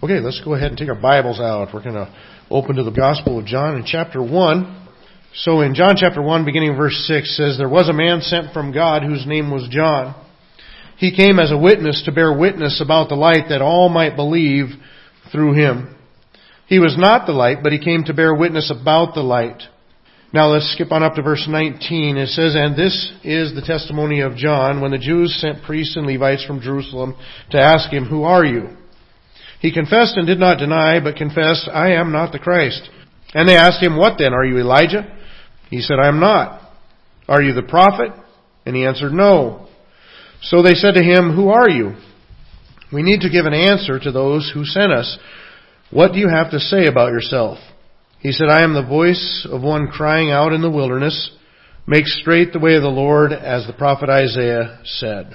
Okay, let's go ahead and take our Bibles out. We're going to open to the Gospel of John in chapter 1. So in John chapter 1, beginning verse 6 says, There was a man sent from God whose name was John. He came as a witness to bear witness about the light that all might believe through him. He was not the light, but he came to bear witness about the light. Now let's skip on up to verse 19. It says, And this is the testimony of John when the Jews sent priests and Levites from Jerusalem to ask him, Who are you? He confessed and did not deny, but confessed, I am not the Christ. And they asked him, What then? Are you Elijah? He said, I am not. Are you the prophet? And he answered, No. So they said to him, Who are you? We need to give an answer to those who sent us. What do you have to say about yourself? He said, I am the voice of one crying out in the wilderness, Make straight the way of the Lord, as the prophet Isaiah said.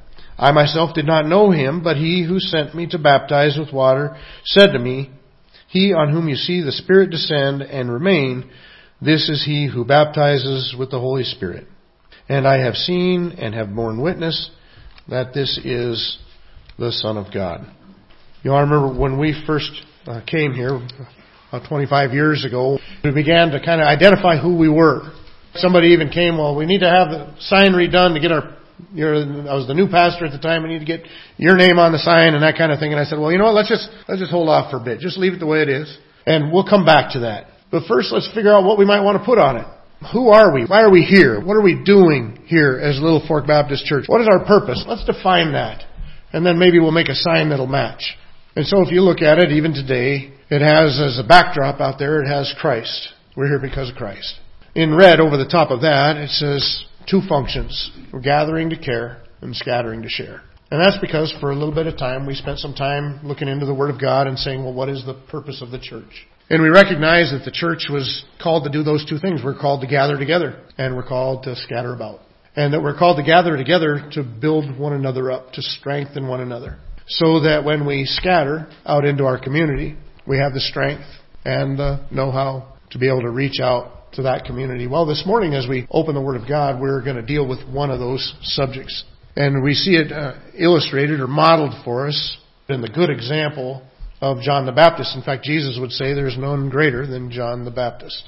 I myself did not know him, but he who sent me to baptize with water said to me, He on whom you see the Spirit descend and remain, this is he who baptizes with the Holy Spirit. And I have seen and have borne witness that this is the Son of God. You know, I remember when we first uh, came here, about 25 years ago, we began to kind of identify who we were. Somebody even came, well, we need to have the sign redone to get our you're, I was the new pastor at the time. I need to get your name on the sign and that kind of thing. And I said, well, you know what? Let's just, let's just hold off for a bit. Just leave it the way it is. And we'll come back to that. But first, let's figure out what we might want to put on it. Who are we? Why are we here? What are we doing here as Littlefork Baptist Church? What is our purpose? Let's define that. And then maybe we'll make a sign that'll match. And so if you look at it, even today, it has as a backdrop out there, it has Christ. We're here because of Christ. In red over the top of that, it says two functions. Gathering to care and scattering to share. And that's because for a little bit of time we spent some time looking into the Word of God and saying, well, what is the purpose of the church? And we recognize that the church was called to do those two things. We're called to gather together and we're called to scatter about. And that we're called to gather together to build one another up, to strengthen one another. So that when we scatter out into our community, we have the strength and the know-how to be able to reach out to that community. Well, this morning as we open the Word of God, we're going to deal with one of those subjects. And we see it uh, illustrated or modeled for us in the good example of John the Baptist. In fact, Jesus would say there's none greater than John the Baptist.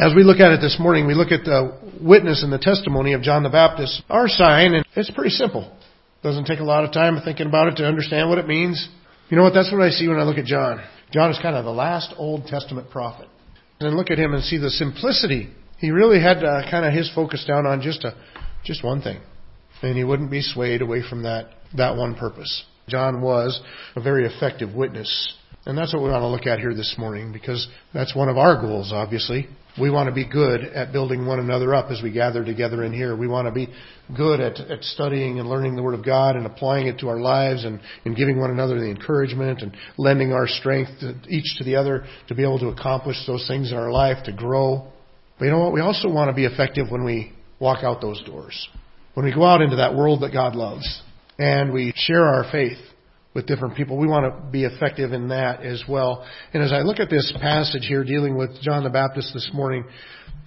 As we look at it this morning, we look at the witness and the testimony of John the Baptist. Our sign, and it's pretty simple. Doesn't take a lot of time thinking about it to understand what it means. You know what? That's what I see when I look at John. John is kind of the last Old Testament prophet and look at him and see the simplicity. He really had uh, kind of his focus down on just a just one thing, and he wouldn't be swayed away from that that one purpose. John was a very effective witness, and that's what we want to look at here this morning because that's one of our goals. Obviously, we want to be good at building one another up as we gather together in here. We want to be good at, at studying and learning the Word of God and applying it to our lives and, and giving one another the encouragement and lending our strength to each to the other to be able to accomplish those things in our life, to grow. But you know what? We also want to be effective when we walk out those doors. When we go out into that world that God loves and we share our faith with different people. We want to be effective in that as well. And as I look at this passage here dealing with John the Baptist this morning,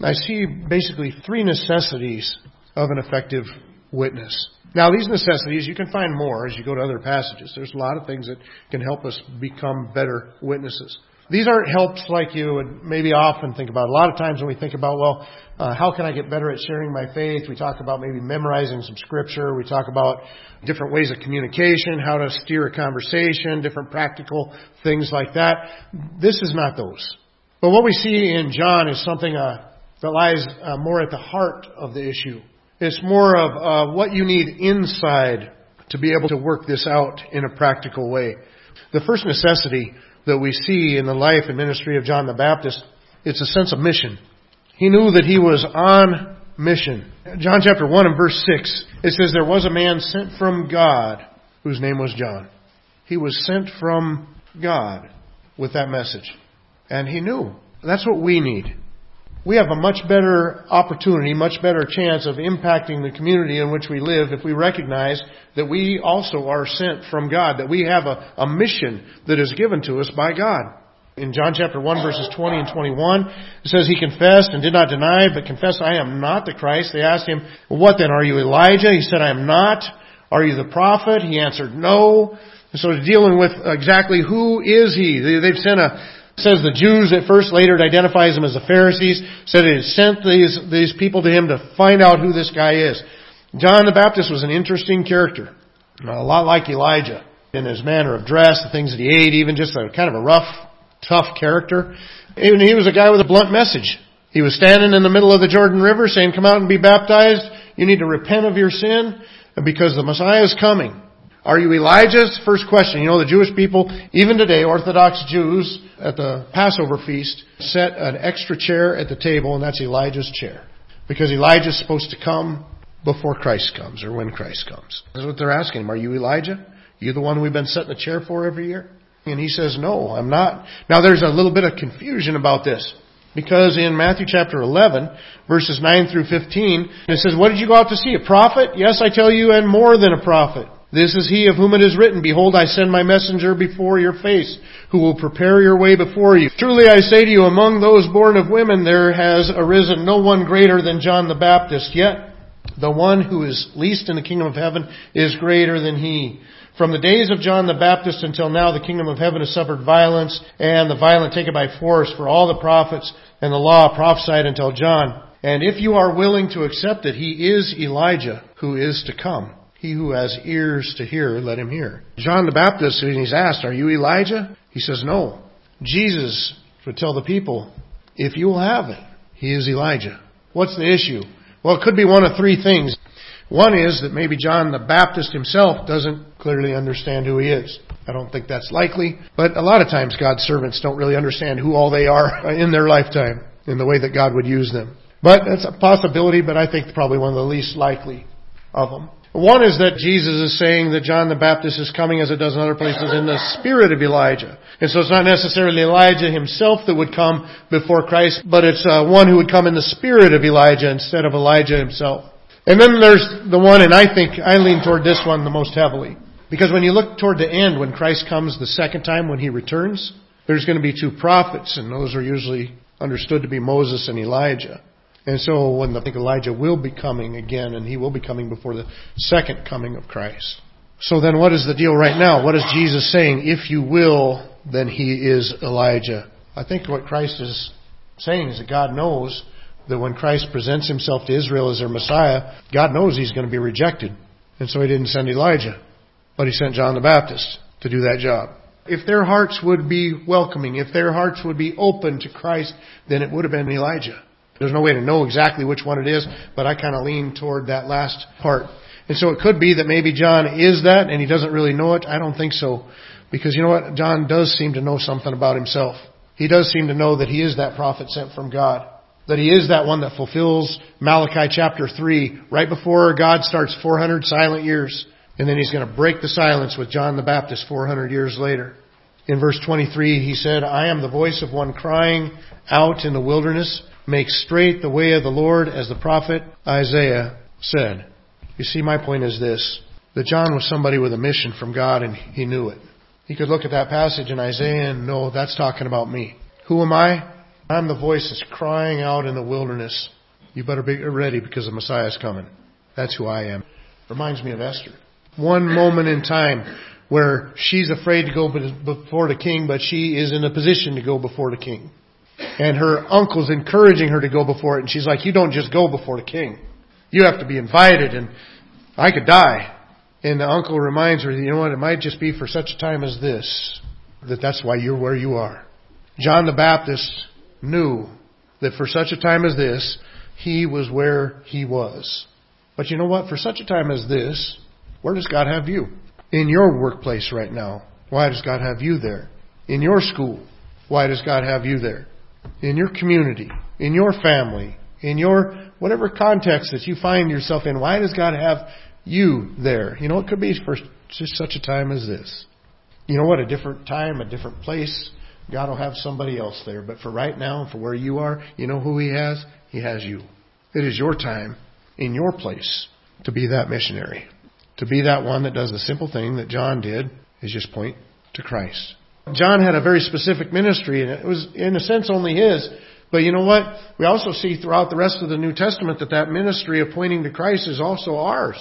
I see basically three necessities of an effective witness. Now, these necessities, you can find more as you go to other passages. There's a lot of things that can help us become better witnesses. These aren't helps like you would maybe often think about. A lot of times when we think about, well, uh, how can I get better at sharing my faith? We talk about maybe memorizing some scripture. We talk about different ways of communication, how to steer a conversation, different practical things like that. This is not those. But what we see in John is something, uh, that lies uh, more at the heart of the issue. It's more of uh, what you need inside to be able to work this out in a practical way. The first necessity that we see in the life and ministry of John the Baptist, it's a sense of mission. He knew that he was on mission. John chapter 1 and verse 6, it says, There was a man sent from God whose name was John. He was sent from God with that message. And he knew. That's what we need we have a much better opportunity, much better chance of impacting the community in which we live if we recognize that we also are sent from God, that we have a, a mission that is given to us by God. In John chapter 1 verses 20 and 21, it says he confessed and did not deny, but confessed, I am not the Christ. They asked him, what then? Are you Elijah? He said, I am not. Are you the prophet? He answered, no. And so dealing with exactly who is he? They've sent a, says the Jews at first, later it identifies them as the Pharisees, said it sent these, these people to him to find out who this guy is. John the Baptist was an interesting character. A lot like Elijah in his manner of dress, the things that he ate, even just a kind of a rough, tough character. Even he was a guy with a blunt message. He was standing in the middle of the Jordan River saying, come out and be baptized. You need to repent of your sin because the Messiah is coming. Are you Elijah's? First question. You know, the Jewish people, even today, Orthodox Jews, at the Passover feast, set an extra chair at the table, and that's Elijah's chair. Because Elijah's supposed to come before Christ comes, or when Christ comes. That's what they're asking him. Are you Elijah? You the one we've been setting the chair for every year? And he says, no, I'm not. Now there's a little bit of confusion about this. Because in Matthew chapter 11, verses 9 through 15, it says, What did you go out to see? A prophet? Yes, I tell you, and more than a prophet. This is he of whom it is written, Behold, I send my messenger before your face, who will prepare your way before you. Truly I say to you, among those born of women there has arisen no one greater than John the Baptist, yet the one who is least in the kingdom of heaven is greater than he. From the days of John the Baptist until now, the kingdom of heaven has suffered violence, and the violent take it by force, for all the prophets and the law prophesied until John. And if you are willing to accept it, he is Elijah who is to come. He who has ears to hear, let him hear. John the Baptist, when he's asked, Are you Elijah? He says, No. Jesus would tell the people, If you will have it, he is Elijah. What's the issue? Well, it could be one of three things. One is that maybe John the Baptist himself doesn't clearly understand who he is. I don't think that's likely, but a lot of times God's servants don't really understand who all they are in their lifetime in the way that God would use them. But that's a possibility, but I think probably one of the least likely of them. One is that Jesus is saying that John the Baptist is coming, as it does in other places, in the spirit of Elijah. And so it's not necessarily Elijah himself that would come before Christ, but it's uh, one who would come in the spirit of Elijah instead of Elijah himself. And then there's the one, and I think I lean toward this one the most heavily. Because when you look toward the end, when Christ comes the second time, when he returns, there's going to be two prophets, and those are usually understood to be Moses and Elijah. And so when I think Elijah will be coming again, and he will be coming before the second coming of Christ. So then what is the deal right now? What is Jesus saying? If you will, then he is Elijah. I think what Christ is saying is that God knows that when Christ presents himself to Israel as their Messiah, God knows he's going to be rejected. And so he didn't send Elijah, but he sent John the Baptist to do that job. If their hearts would be welcoming, if their hearts would be open to Christ, then it would have been Elijah. There's no way to know exactly which one it is, but I kind of lean toward that last part. And so it could be that maybe John is that and he doesn't really know it. I don't think so. Because you know what? John does seem to know something about himself. He does seem to know that he is that prophet sent from God. That he is that one that fulfills Malachi chapter 3 right before God starts 400 silent years. And then he's going to break the silence with John the Baptist 400 years later. In verse 23, he said, I am the voice of one crying out in the wilderness, Make straight the way of the Lord, as the prophet Isaiah said. You see, my point is this that John was somebody with a mission from God and he knew it. He could look at that passage in Isaiah and know that's talking about me. Who am I? I'm the voice that's crying out in the wilderness. You better be ready because the Messiah is coming. That's who I am. Reminds me of Esther. One moment in time where she's afraid to go before the king, but she is in a position to go before the king. And her uncle's encouraging her to go before it. And she's like, you don't just go before the king. You have to be invited and I could die. And the uncle reminds her, you know what, it might just be for such a time as this, that that's why you're where you are. John the Baptist knew that for such a time as this, he was where he was. But you know what? For such a time as this, where does God have you? In your workplace right now. Why does God have you there? In your school. Why does God have you there? In your community. In your family. In your whatever context that you find yourself in. Why does God have you there? You know, it could be for just such a time as this. You know what? A different time, a different place. God will have somebody else there. But for right now, for where you are, you know who He has? He has you. It is your time, in your place, to be that missionary. To be that one that does the simple thing that John did, is just point to Christ. John had a very specific ministry, and it was, in a sense, only his. But you know what? We also see throughout the rest of the New Testament that that ministry of pointing to Christ is also ours.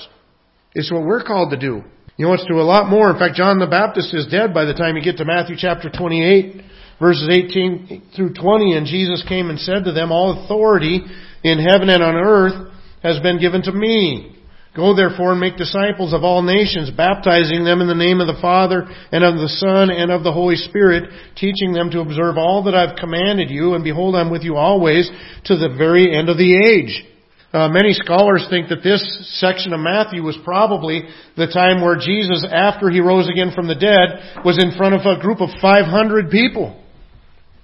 It's what we're called to do. You know, it's to a lot more. In fact, John the Baptist is dead by the time you get to Matthew chapter 28, verses 18 through 20, and Jesus came and said to them, All authority in heaven and on earth has been given to me. Go therefore and make disciples of all nations, baptizing them in the name of the Father and of the Son and of the Holy Spirit, teaching them to observe all that I've commanded you, and behold, I'm with you always to the very end of the age. Uh, many scholars think that this section of Matthew was probably the time where Jesus, after he rose again from the dead, was in front of a group of 500 people.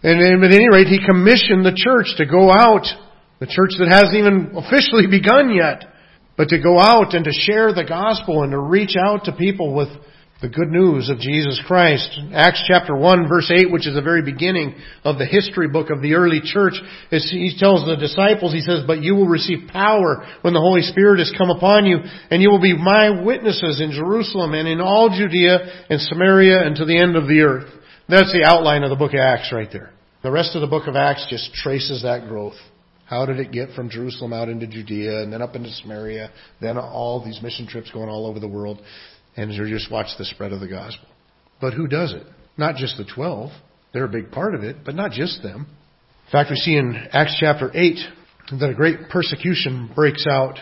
And, and at any rate, he commissioned the church to go out, the church that hasn't even officially begun yet, but to go out and to share the gospel and to reach out to people with the good news of Jesus Christ. Acts chapter 1 verse 8, which is the very beginning of the history book of the early church, he tells the disciples, he says, but you will receive power when the Holy Spirit has come upon you, and you will be my witnesses in Jerusalem and in all Judea and Samaria and to the end of the earth. That's the outline of the book of Acts right there. The rest of the book of Acts just traces that growth. How did it get from Jerusalem out into Judea and then up into Samaria, then all these mission trips going all over the world, and you just watch the spread of the gospel. But who does it? Not just the twelve. They're a big part of it, but not just them. In fact, we see in Acts chapter 8 that a great persecution breaks out.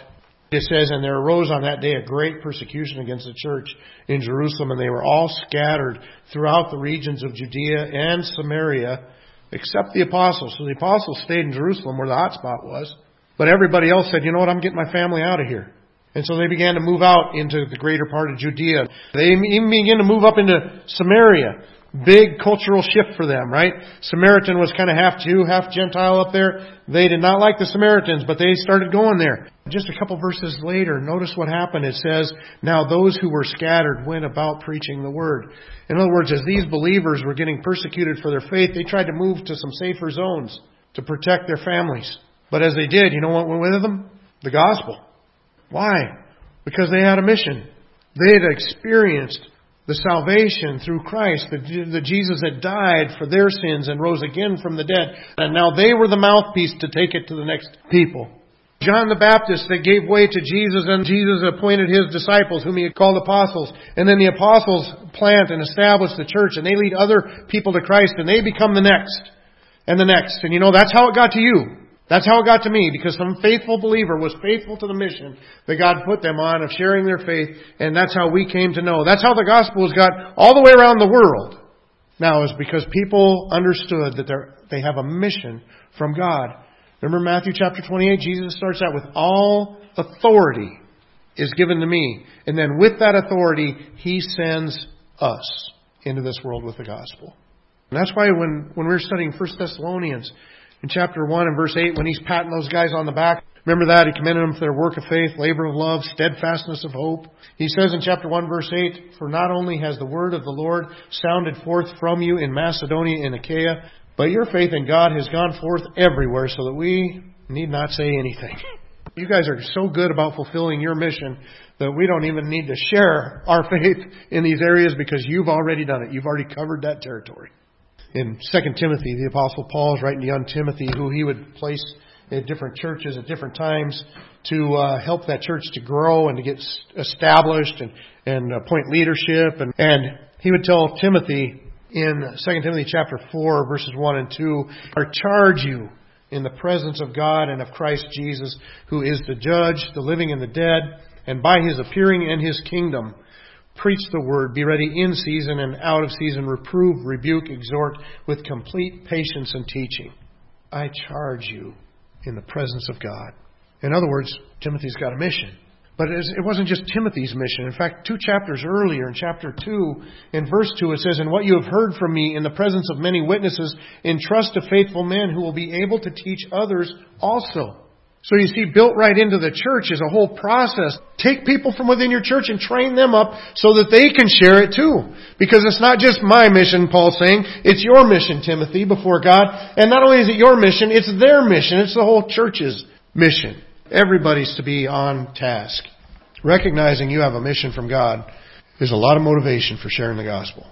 It says, And there arose on that day a great persecution against the church in Jerusalem, and they were all scattered throughout the regions of Judea and Samaria except the apostles. So the apostles stayed in Jerusalem where the hot spot was. But everybody else said, you know what, I'm getting my family out of here. And so they began to move out into the greater part of Judea. They even began to move up into Samaria. Big cultural shift for them, right? Samaritan was kind of half Jew, half Gentile up there. They did not like the Samaritans, but they started going there. Just a couple verses later, notice what happened. It says, Now those who were scattered went about preaching the word. In other words, as these believers were getting persecuted for their faith, they tried to move to some safer zones to protect their families. But as they did, you know what went with them? The gospel. Why? Because they had a mission. They had experienced the salvation through Christ, that Jesus had died for their sins and rose again from the dead. And now they were the mouthpiece to take it to the next people. John the Baptist that gave way to Jesus and Jesus appointed his disciples whom he had called apostles. And then the apostles plant and establish the church and they lead other people to Christ and they become the next and the next. And you know, that's how it got to you. That's how it got to me because some faithful believer was faithful to the mission that God put them on of sharing their faith and that's how we came to know. That's how the gospel has got all the way around the world. Now is because people understood that they have a mission from God Remember Matthew chapter 28? Jesus starts out with all authority is given to me. And then with that authority, He sends us into this world with the gospel. And that's why when, when we were studying 1 Thessalonians in chapter 1 and verse 8, when he's patting those guys on the back, remember that? He commended them for their work of faith, labor of love, steadfastness of hope. He says in chapter 1 verse 8, For not only has the word of the Lord sounded forth from you in Macedonia and Achaia, but your faith in God has gone forth everywhere so that we need not say anything. You guys are so good about fulfilling your mission that we don't even need to share our faith in these areas because you've already done it. You've already covered that territory. In 2 Timothy, the Apostle Paul is writing to young Timothy who he would place at different churches at different times to uh, help that church to grow and to get established and, and appoint leadership. And, and he would tell Timothy, in 2 Timothy chapter 4 verses 1 and 2, I charge you in the presence of God and of Christ Jesus, who is the judge, the living and the dead, and by his appearing in his kingdom, preach the word, be ready in season and out of season, reprove, rebuke, exhort with complete patience and teaching. I charge you in the presence of God. In other words, Timothy's got a mission. But it wasn't just Timothy's mission. In fact, two chapters earlier, in chapter 2, in verse 2, it says, And what you have heard from me in the presence of many witnesses, entrust to faithful men who will be able to teach others also. So you see, built right into the church is a whole process. Take people from within your church and train them up so that they can share it too. Because it's not just my mission, Paul's saying, it's your mission, Timothy, before God. And not only is it your mission, it's their mission. It's the whole church's mission. Everybody's to be on task. Recognizing you have a mission from God is a lot of motivation for sharing the gospel.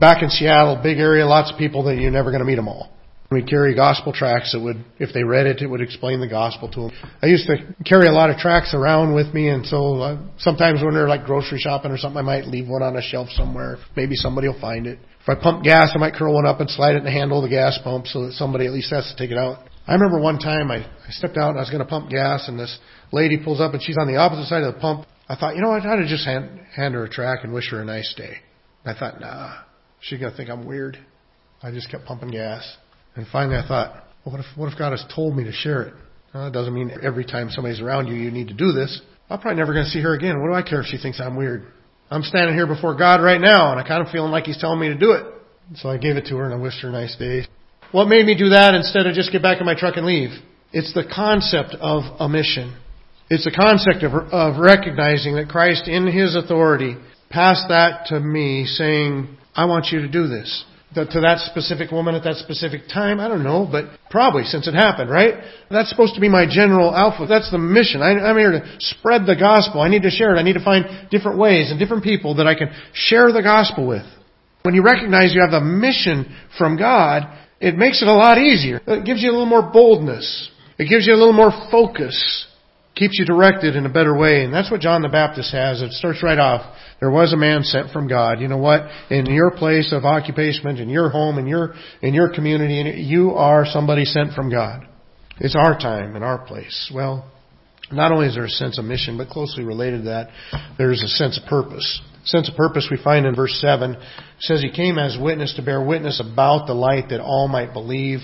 Back in Seattle, big area, lots of people that you're never going to meet them all. We carry gospel tracts that would, if they read it, it would explain the gospel to them. I used to carry a lot of tracts around with me, and so uh, sometimes when they're like grocery shopping or something, I might leave one on a shelf somewhere. Maybe somebody will find it. If I pump gas, I might curl one up and slide it in the handle of the gas pump so that somebody at least has to take it out. I remember one time I, I stepped out and I was going to pump gas, and this lady pulls up and she's on the opposite side of the pump. I thought, you know what, I ought to just hand, hand her a track and wish her a nice day. I thought, nah, she's going to think I'm weird. I just kept pumping gas. And finally I thought, well, what if, what if God has told me to share it? Well, it doesn't mean every time somebody's around you, you need to do this. I'm probably never going to see her again. What do I care if she thinks I'm weird? I'm standing here before God right now, and I kind of feeling like He's telling me to do it. So I gave it to her, and I wished her a nice day. What made me do that instead of just get back in my truck and leave? It's the concept of a mission. It's the concept of, of recognizing that Christ, in His authority, passed that to me, saying, I want you to do this. To, that specific woman at that specific time? I don't know, but probably since it happened, right? That's supposed to be my general alpha. That's the mission. I, I'm here to spread the gospel. I need to share it. I need to find different ways and different people that I can share the gospel with. When you recognize you have a mission from God, it makes it a lot easier. It gives you a little more boldness. It gives you a little more focus. Keeps you directed in a better way. And that's what John the Baptist has. It starts right off. There was a man sent from God. You know what? In your place of occupation, in your home, in your, in your community, you are somebody sent from God. It's our time and our place. Well, not only is there a sense of mission, but closely related to that, there's a sense of purpose sense of purpose we find in verse 7 it says he came as witness to bear witness about the light that all might believe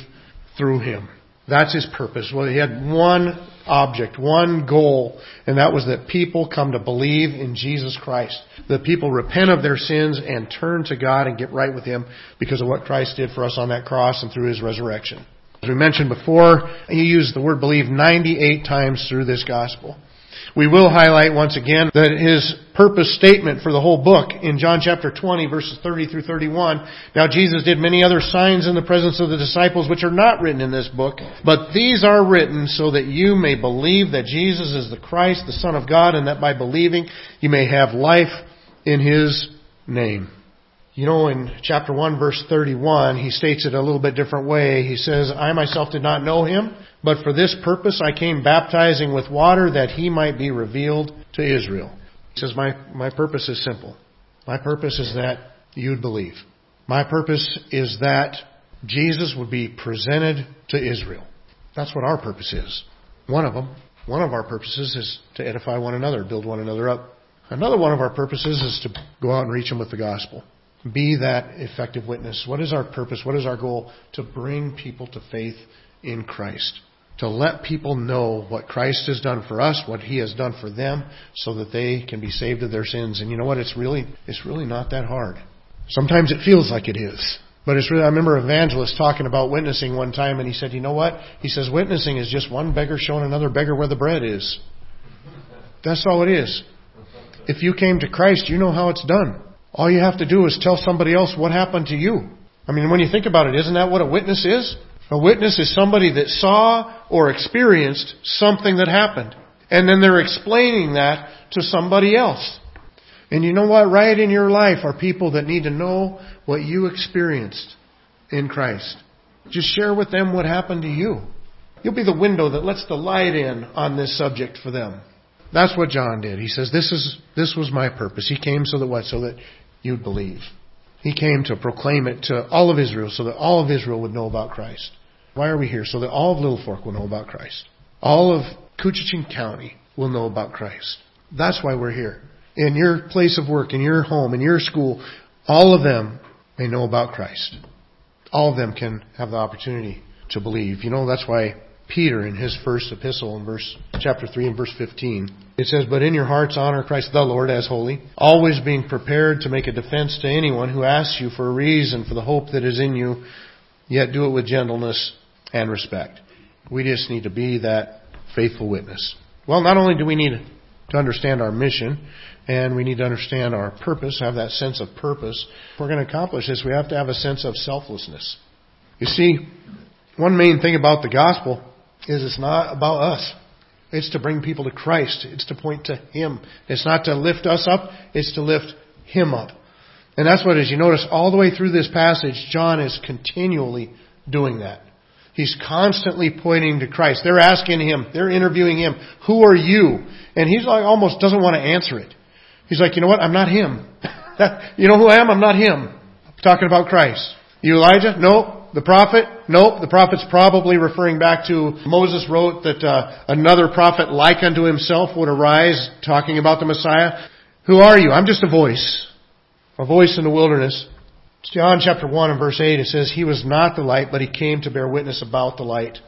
through him. That's his purpose. Well, he had one object, one goal, and that was that people come to believe in Jesus Christ. That people repent of their sins and turn to God and get right with Him because of what Christ did for us on that cross and through His resurrection. As we mentioned before, he used the word believe 98 times through this gospel. We will highlight once again that his purpose statement for the whole book in John chapter 20 verses 30 through 31. Now Jesus did many other signs in the presence of the disciples which are not written in this book, but these are written so that you may believe that Jesus is the Christ, the Son of God, and that by believing you may have life in his name. You know, in chapter 1 verse 31, he states it a little bit different way. He says, I myself did not know him, but for this purpose I came baptizing with water that he might be revealed to Israel. He says, my, my purpose is simple. My purpose is that you'd believe. My purpose is that Jesus would be presented to Israel. That's what our purpose is. One of them. One of our purposes is to edify one another, build one another up. Another one of our purposes is to go out and reach them with the gospel. Be that effective witness. What is our purpose? What is our goal? To bring people to faith in Christ to let people know what Christ has done for us, what He has done for them, so that they can be saved of their sins. And you know what? It's really, it's really not that hard. Sometimes it feels like it is. But it's really, I remember evangelist talking about witnessing one time and he said, you know what? He says, witnessing is just one beggar showing another beggar where the bread is. That's all it is. If you came to Christ, you know how it's done. All you have to do is tell somebody else what happened to you. I mean, when you think about it, isn't that what a witness is? A witness is somebody that saw or experienced something that happened. And then they're explaining that to somebody else. And you know what? Right in your life are people that need to know what you experienced in Christ. Just share with them what happened to you. You'll be the window that lets the light in on this subject for them. That's what John did. He says, this is, this was my purpose. He came so that what? So that you'd believe. He came to proclaim it to all of Israel so that all of Israel would know about Christ. Why are we here? So that all of Littlefork will know about Christ. All of Koochiching County will know about Christ. That's why we're here. In your place of work, in your home, in your school, all of them may know about Christ. All of them can have the opportunity to believe. You know, that's why Peter in his first epistle in verse chapter 3 and verse 15 it says but in your hearts honor Christ the Lord as holy always being prepared to make a defense to anyone who asks you for a reason for the hope that is in you yet do it with gentleness and respect. We just need to be that faithful witness. Well not only do we need to understand our mission and we need to understand our purpose have that sense of purpose if we're going to accomplish this we have to have a sense of selflessness. You see one main thing about the gospel is it's not about us. It's to bring people to Christ. It's to point to Him. It's not to lift us up. It's to lift Him up. And that's what, as you notice, all the way through this passage, John is continually doing that. He's constantly pointing to Christ. They're asking him, they're interviewing him, who are you? And he's like, almost doesn't want to answer it. He's like, you know what? I'm not him. you know who I am? I'm not him. I'm talking about Christ. You Elijah? No. The prophet? Nope. The prophet's probably referring back to Moses wrote that uh, another prophet like unto himself would arise, talking about the Messiah. Who are you? I'm just a voice. A voice in the wilderness. It's John chapter 1 and verse 8 it says, He was not the light, but he came to bear witness about the light.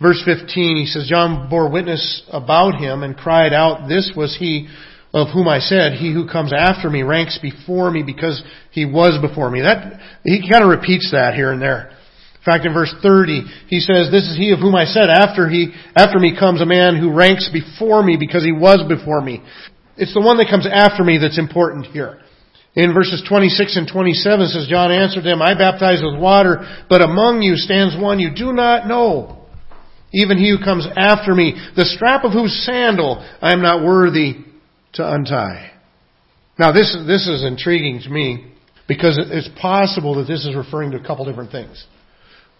Verse 15, he says, John bore witness about him and cried out, This was he of whom I said, He who comes after me ranks before me because he was before me. That, he kind of repeats that here and there. In fact, in verse 30, he says, This is he of whom I said, after he, after me comes a man who ranks before me because he was before me. It's the one that comes after me that's important here. In verses 26 and 27 says, John answered them, I baptize with water, but among you stands one you do not know. Even he who comes after me, the strap of whose sandal I am not worthy to untie. Now this, this is intriguing to me because it's possible that this is referring to a couple different things.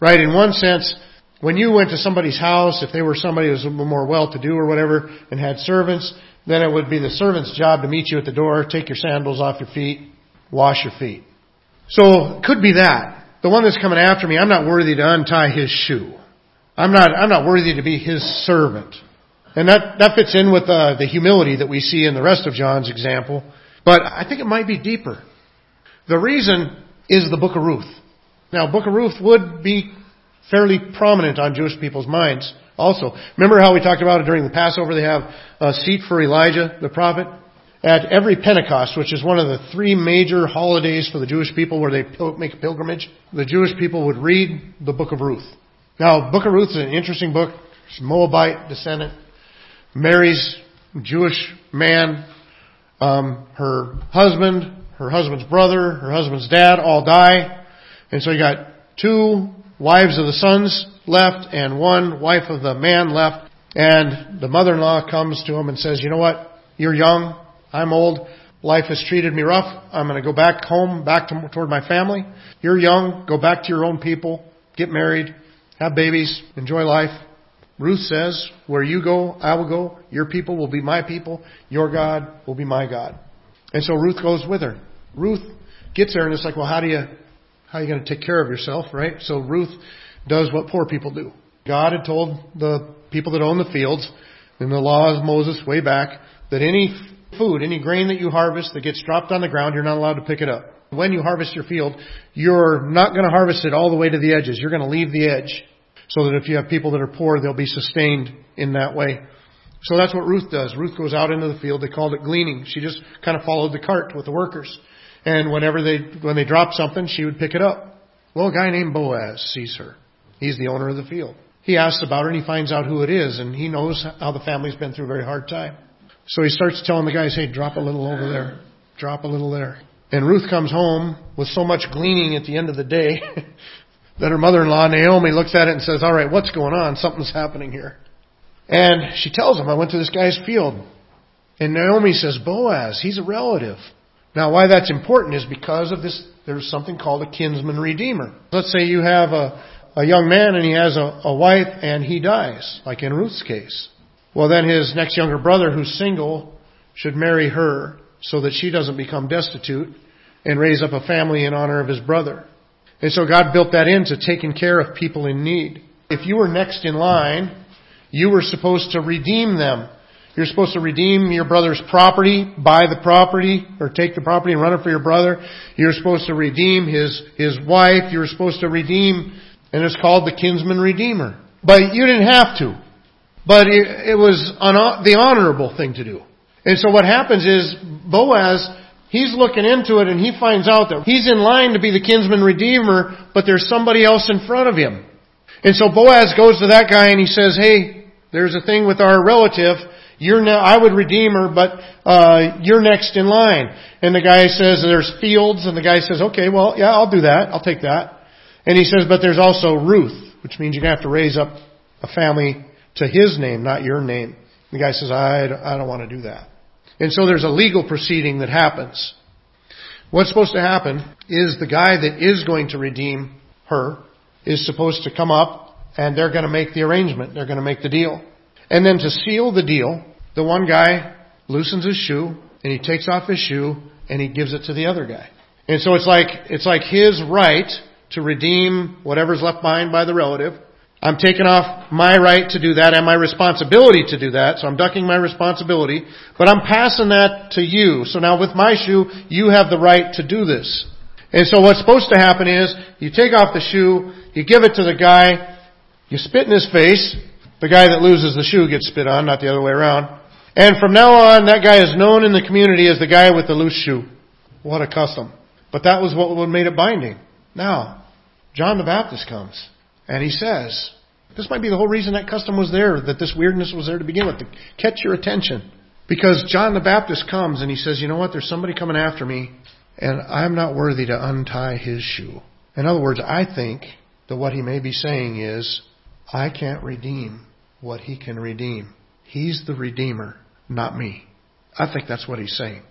Right? In one sense, when you went to somebody's house, if they were somebody who was more well-to-do or whatever and had servants, then it would be the servant's job to meet you at the door, take your sandals off your feet, wash your feet. So, it could be that. The one that's coming after me, I'm not worthy to untie his shoe. I'm not, I'm not worthy to be his servant. And that, that fits in with uh, the humility that we see in the rest of John's example. But I think it might be deeper. The reason is the book of Ruth. Now, book of Ruth would be fairly prominent on Jewish people's minds also. Remember how we talked about it during the Passover? They have a seat for Elijah, the prophet. At every Pentecost, which is one of the three major holidays for the Jewish people where they make a pilgrimage, the Jewish people would read the book of Ruth. Now, book of Ruth is an interesting book. She's Moabite descendant marries Jewish man. Um, her husband, her husband's brother, her husband's dad all die. And so you got two wives of the sons left and one wife of the man left. And the mother-in-law comes to him and says, you know what? You're young. I'm old. Life has treated me rough. I'm going to go back home, back to, toward my family. You're young. Go back to your own people. Get married. Have babies. Enjoy life. Ruth says, where you go, I will go. Your people will be my people. Your God will be my God. And so Ruth goes with her. Ruth gets there and it's like, well, how do you, how are you going to take care of yourself, right? So Ruth does what poor people do. God had told the people that own the fields in the law of Moses way back that any food, any grain that you harvest that gets dropped on the ground, you're not allowed to pick it up. When you harvest your field, you're not going to harvest it all the way to the edges. You're going to leave the edge so that if you have people that are poor, they'll be sustained in that way. So that's what Ruth does. Ruth goes out into the field. They called it gleaning. She just kind of followed the cart with the workers. And whenever they, when they dropped something, she would pick it up. Well, a guy named Boaz sees her. He's the owner of the field. He asks about her and he finds out who it is and he knows how the family's been through a very hard time. So he starts telling the guys, hey, drop a little over there. Drop a little there. And Ruth comes home with so much gleaning at the end of the day that her mother-in-law, Naomi, looks at it and says, all right, what's going on? Something's happening here. And she tells him, I went to this guy's field. And Naomi says, Boaz, he's a relative. Now, why that's important is because of this, there's something called a kinsman redeemer. Let's say you have a, a young man and he has a, a wife and he dies, like in Ruth's case. Well, then his next younger brother who's single should marry her so that she doesn't become destitute and raise up a family in honor of his brother. And so God built that into taking care of people in need. If you were next in line, you were supposed to redeem them. You're supposed to redeem your brother's property, buy the property, or take the property and run it for your brother. You're supposed to redeem his, his wife. You're supposed to redeem And it's called the kinsman redeemer. But you didn't have to. But it, it was an, the honorable thing to do. And so what happens is Boaz, he's looking into it and he finds out that he's in line to be the kinsman redeemer, but there's somebody else in front of him. And so Boaz goes to that guy and he says, hey, there's a thing with our relative. You're now, I would redeem her, but, uh, you're next in line. And the guy says, there's fields, and the guy says, okay, well, yeah, I'll do that. I'll take that. And he says, but there's also Ruth, which means you're going to have to raise up a family to his name, not your name. The guy says, I, I don't want to do that. And so there's a legal proceeding that happens. What's supposed to happen is the guy that is going to redeem her is supposed to come up and they're going to make the arrangement. They're going to make the deal. And then to seal the deal, the one guy loosens his shoe and he takes off his shoe and he gives it to the other guy. And so it's like, it's like his right to redeem whatever's left behind by the relative I'm taking off my right to do that and my responsibility to do that, so I'm ducking my responsibility, but I'm passing that to you. So now with my shoe, you have the right to do this. And so what's supposed to happen is, you take off the shoe, you give it to the guy, you spit in his face, the guy that loses the shoe gets spit on, not the other way around. And from now on, that guy is known in the community as the guy with the loose shoe. What a custom. But that was what made it binding. Now, John the Baptist comes. And he says, this might be the whole reason that custom was there, that this weirdness was there to begin with, to catch your attention. Because John the Baptist comes and he says, you know what, there's somebody coming after me, and I'm not worthy to untie his shoe. In other words, I think that what he may be saying is, I can't redeem what he can redeem. He's the redeemer, not me. I think that's what he's saying.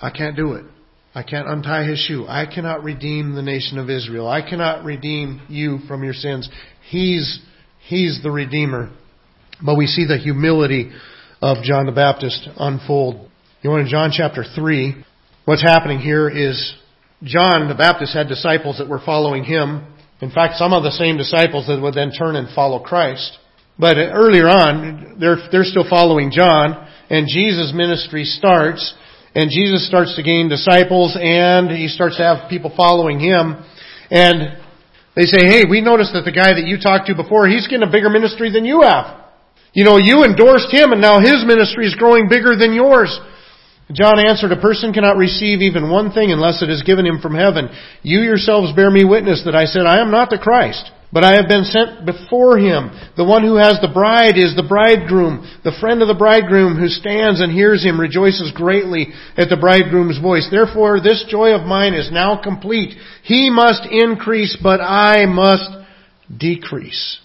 I can't do it. I can't untie his shoe. I cannot redeem the nation of Israel. I cannot redeem you from your sins. He's, he's the Redeemer. But we see the humility of John the Baptist unfold. You know, in John chapter 3, what's happening here is John the Baptist had disciples that were following him. In fact, some of the same disciples that would then turn and follow Christ. But earlier on, they're, they're still following John, and Jesus' ministry starts, and Jesus starts to gain disciples and he starts to have people following him. And they say, hey, we noticed that the guy that you talked to before, he's getting a bigger ministry than you have. You know, you endorsed him and now his ministry is growing bigger than yours. John answered, A person cannot receive even one thing unless it is given him from heaven. You yourselves bear me witness that I said, I am not the Christ, but I have been sent before him. The one who has the bride is the bridegroom. The friend of the bridegroom who stands and hears him rejoices greatly at the bridegroom's voice. Therefore, this joy of mine is now complete. He must increase, but I must decrease.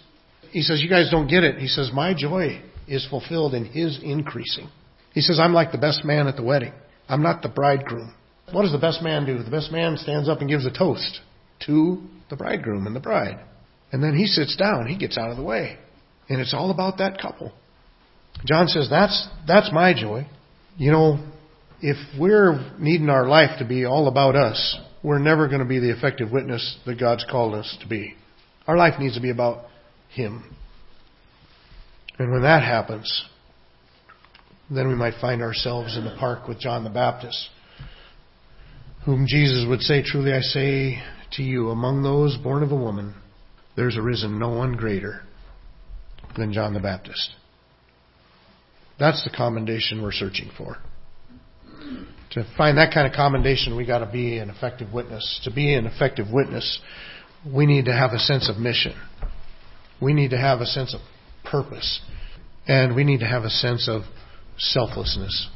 He says, you guys don't get it. He says, my joy is fulfilled in his increasing. He says, I'm like the best man at the wedding. I'm not the bridegroom. What does the best man do? The best man stands up and gives a toast to the bridegroom and the bride. And then he sits down, he gets out of the way. And it's all about that couple. John says, that's, that's my joy. You know, if we're needing our life to be all about us, we're never going to be the effective witness that God's called us to be. Our life needs to be about Him. And when that happens, then we might find ourselves in the park with John the Baptist, whom Jesus would say, Truly I say to you, among those born of a woman, there's arisen no one greater than John the Baptist. That's the commendation we're searching for. To find that kind of commendation, we got to be an effective witness. To be an effective witness, we need to have a sense of mission. We need to have a sense of purpose. And we need to have a sense of selflessness.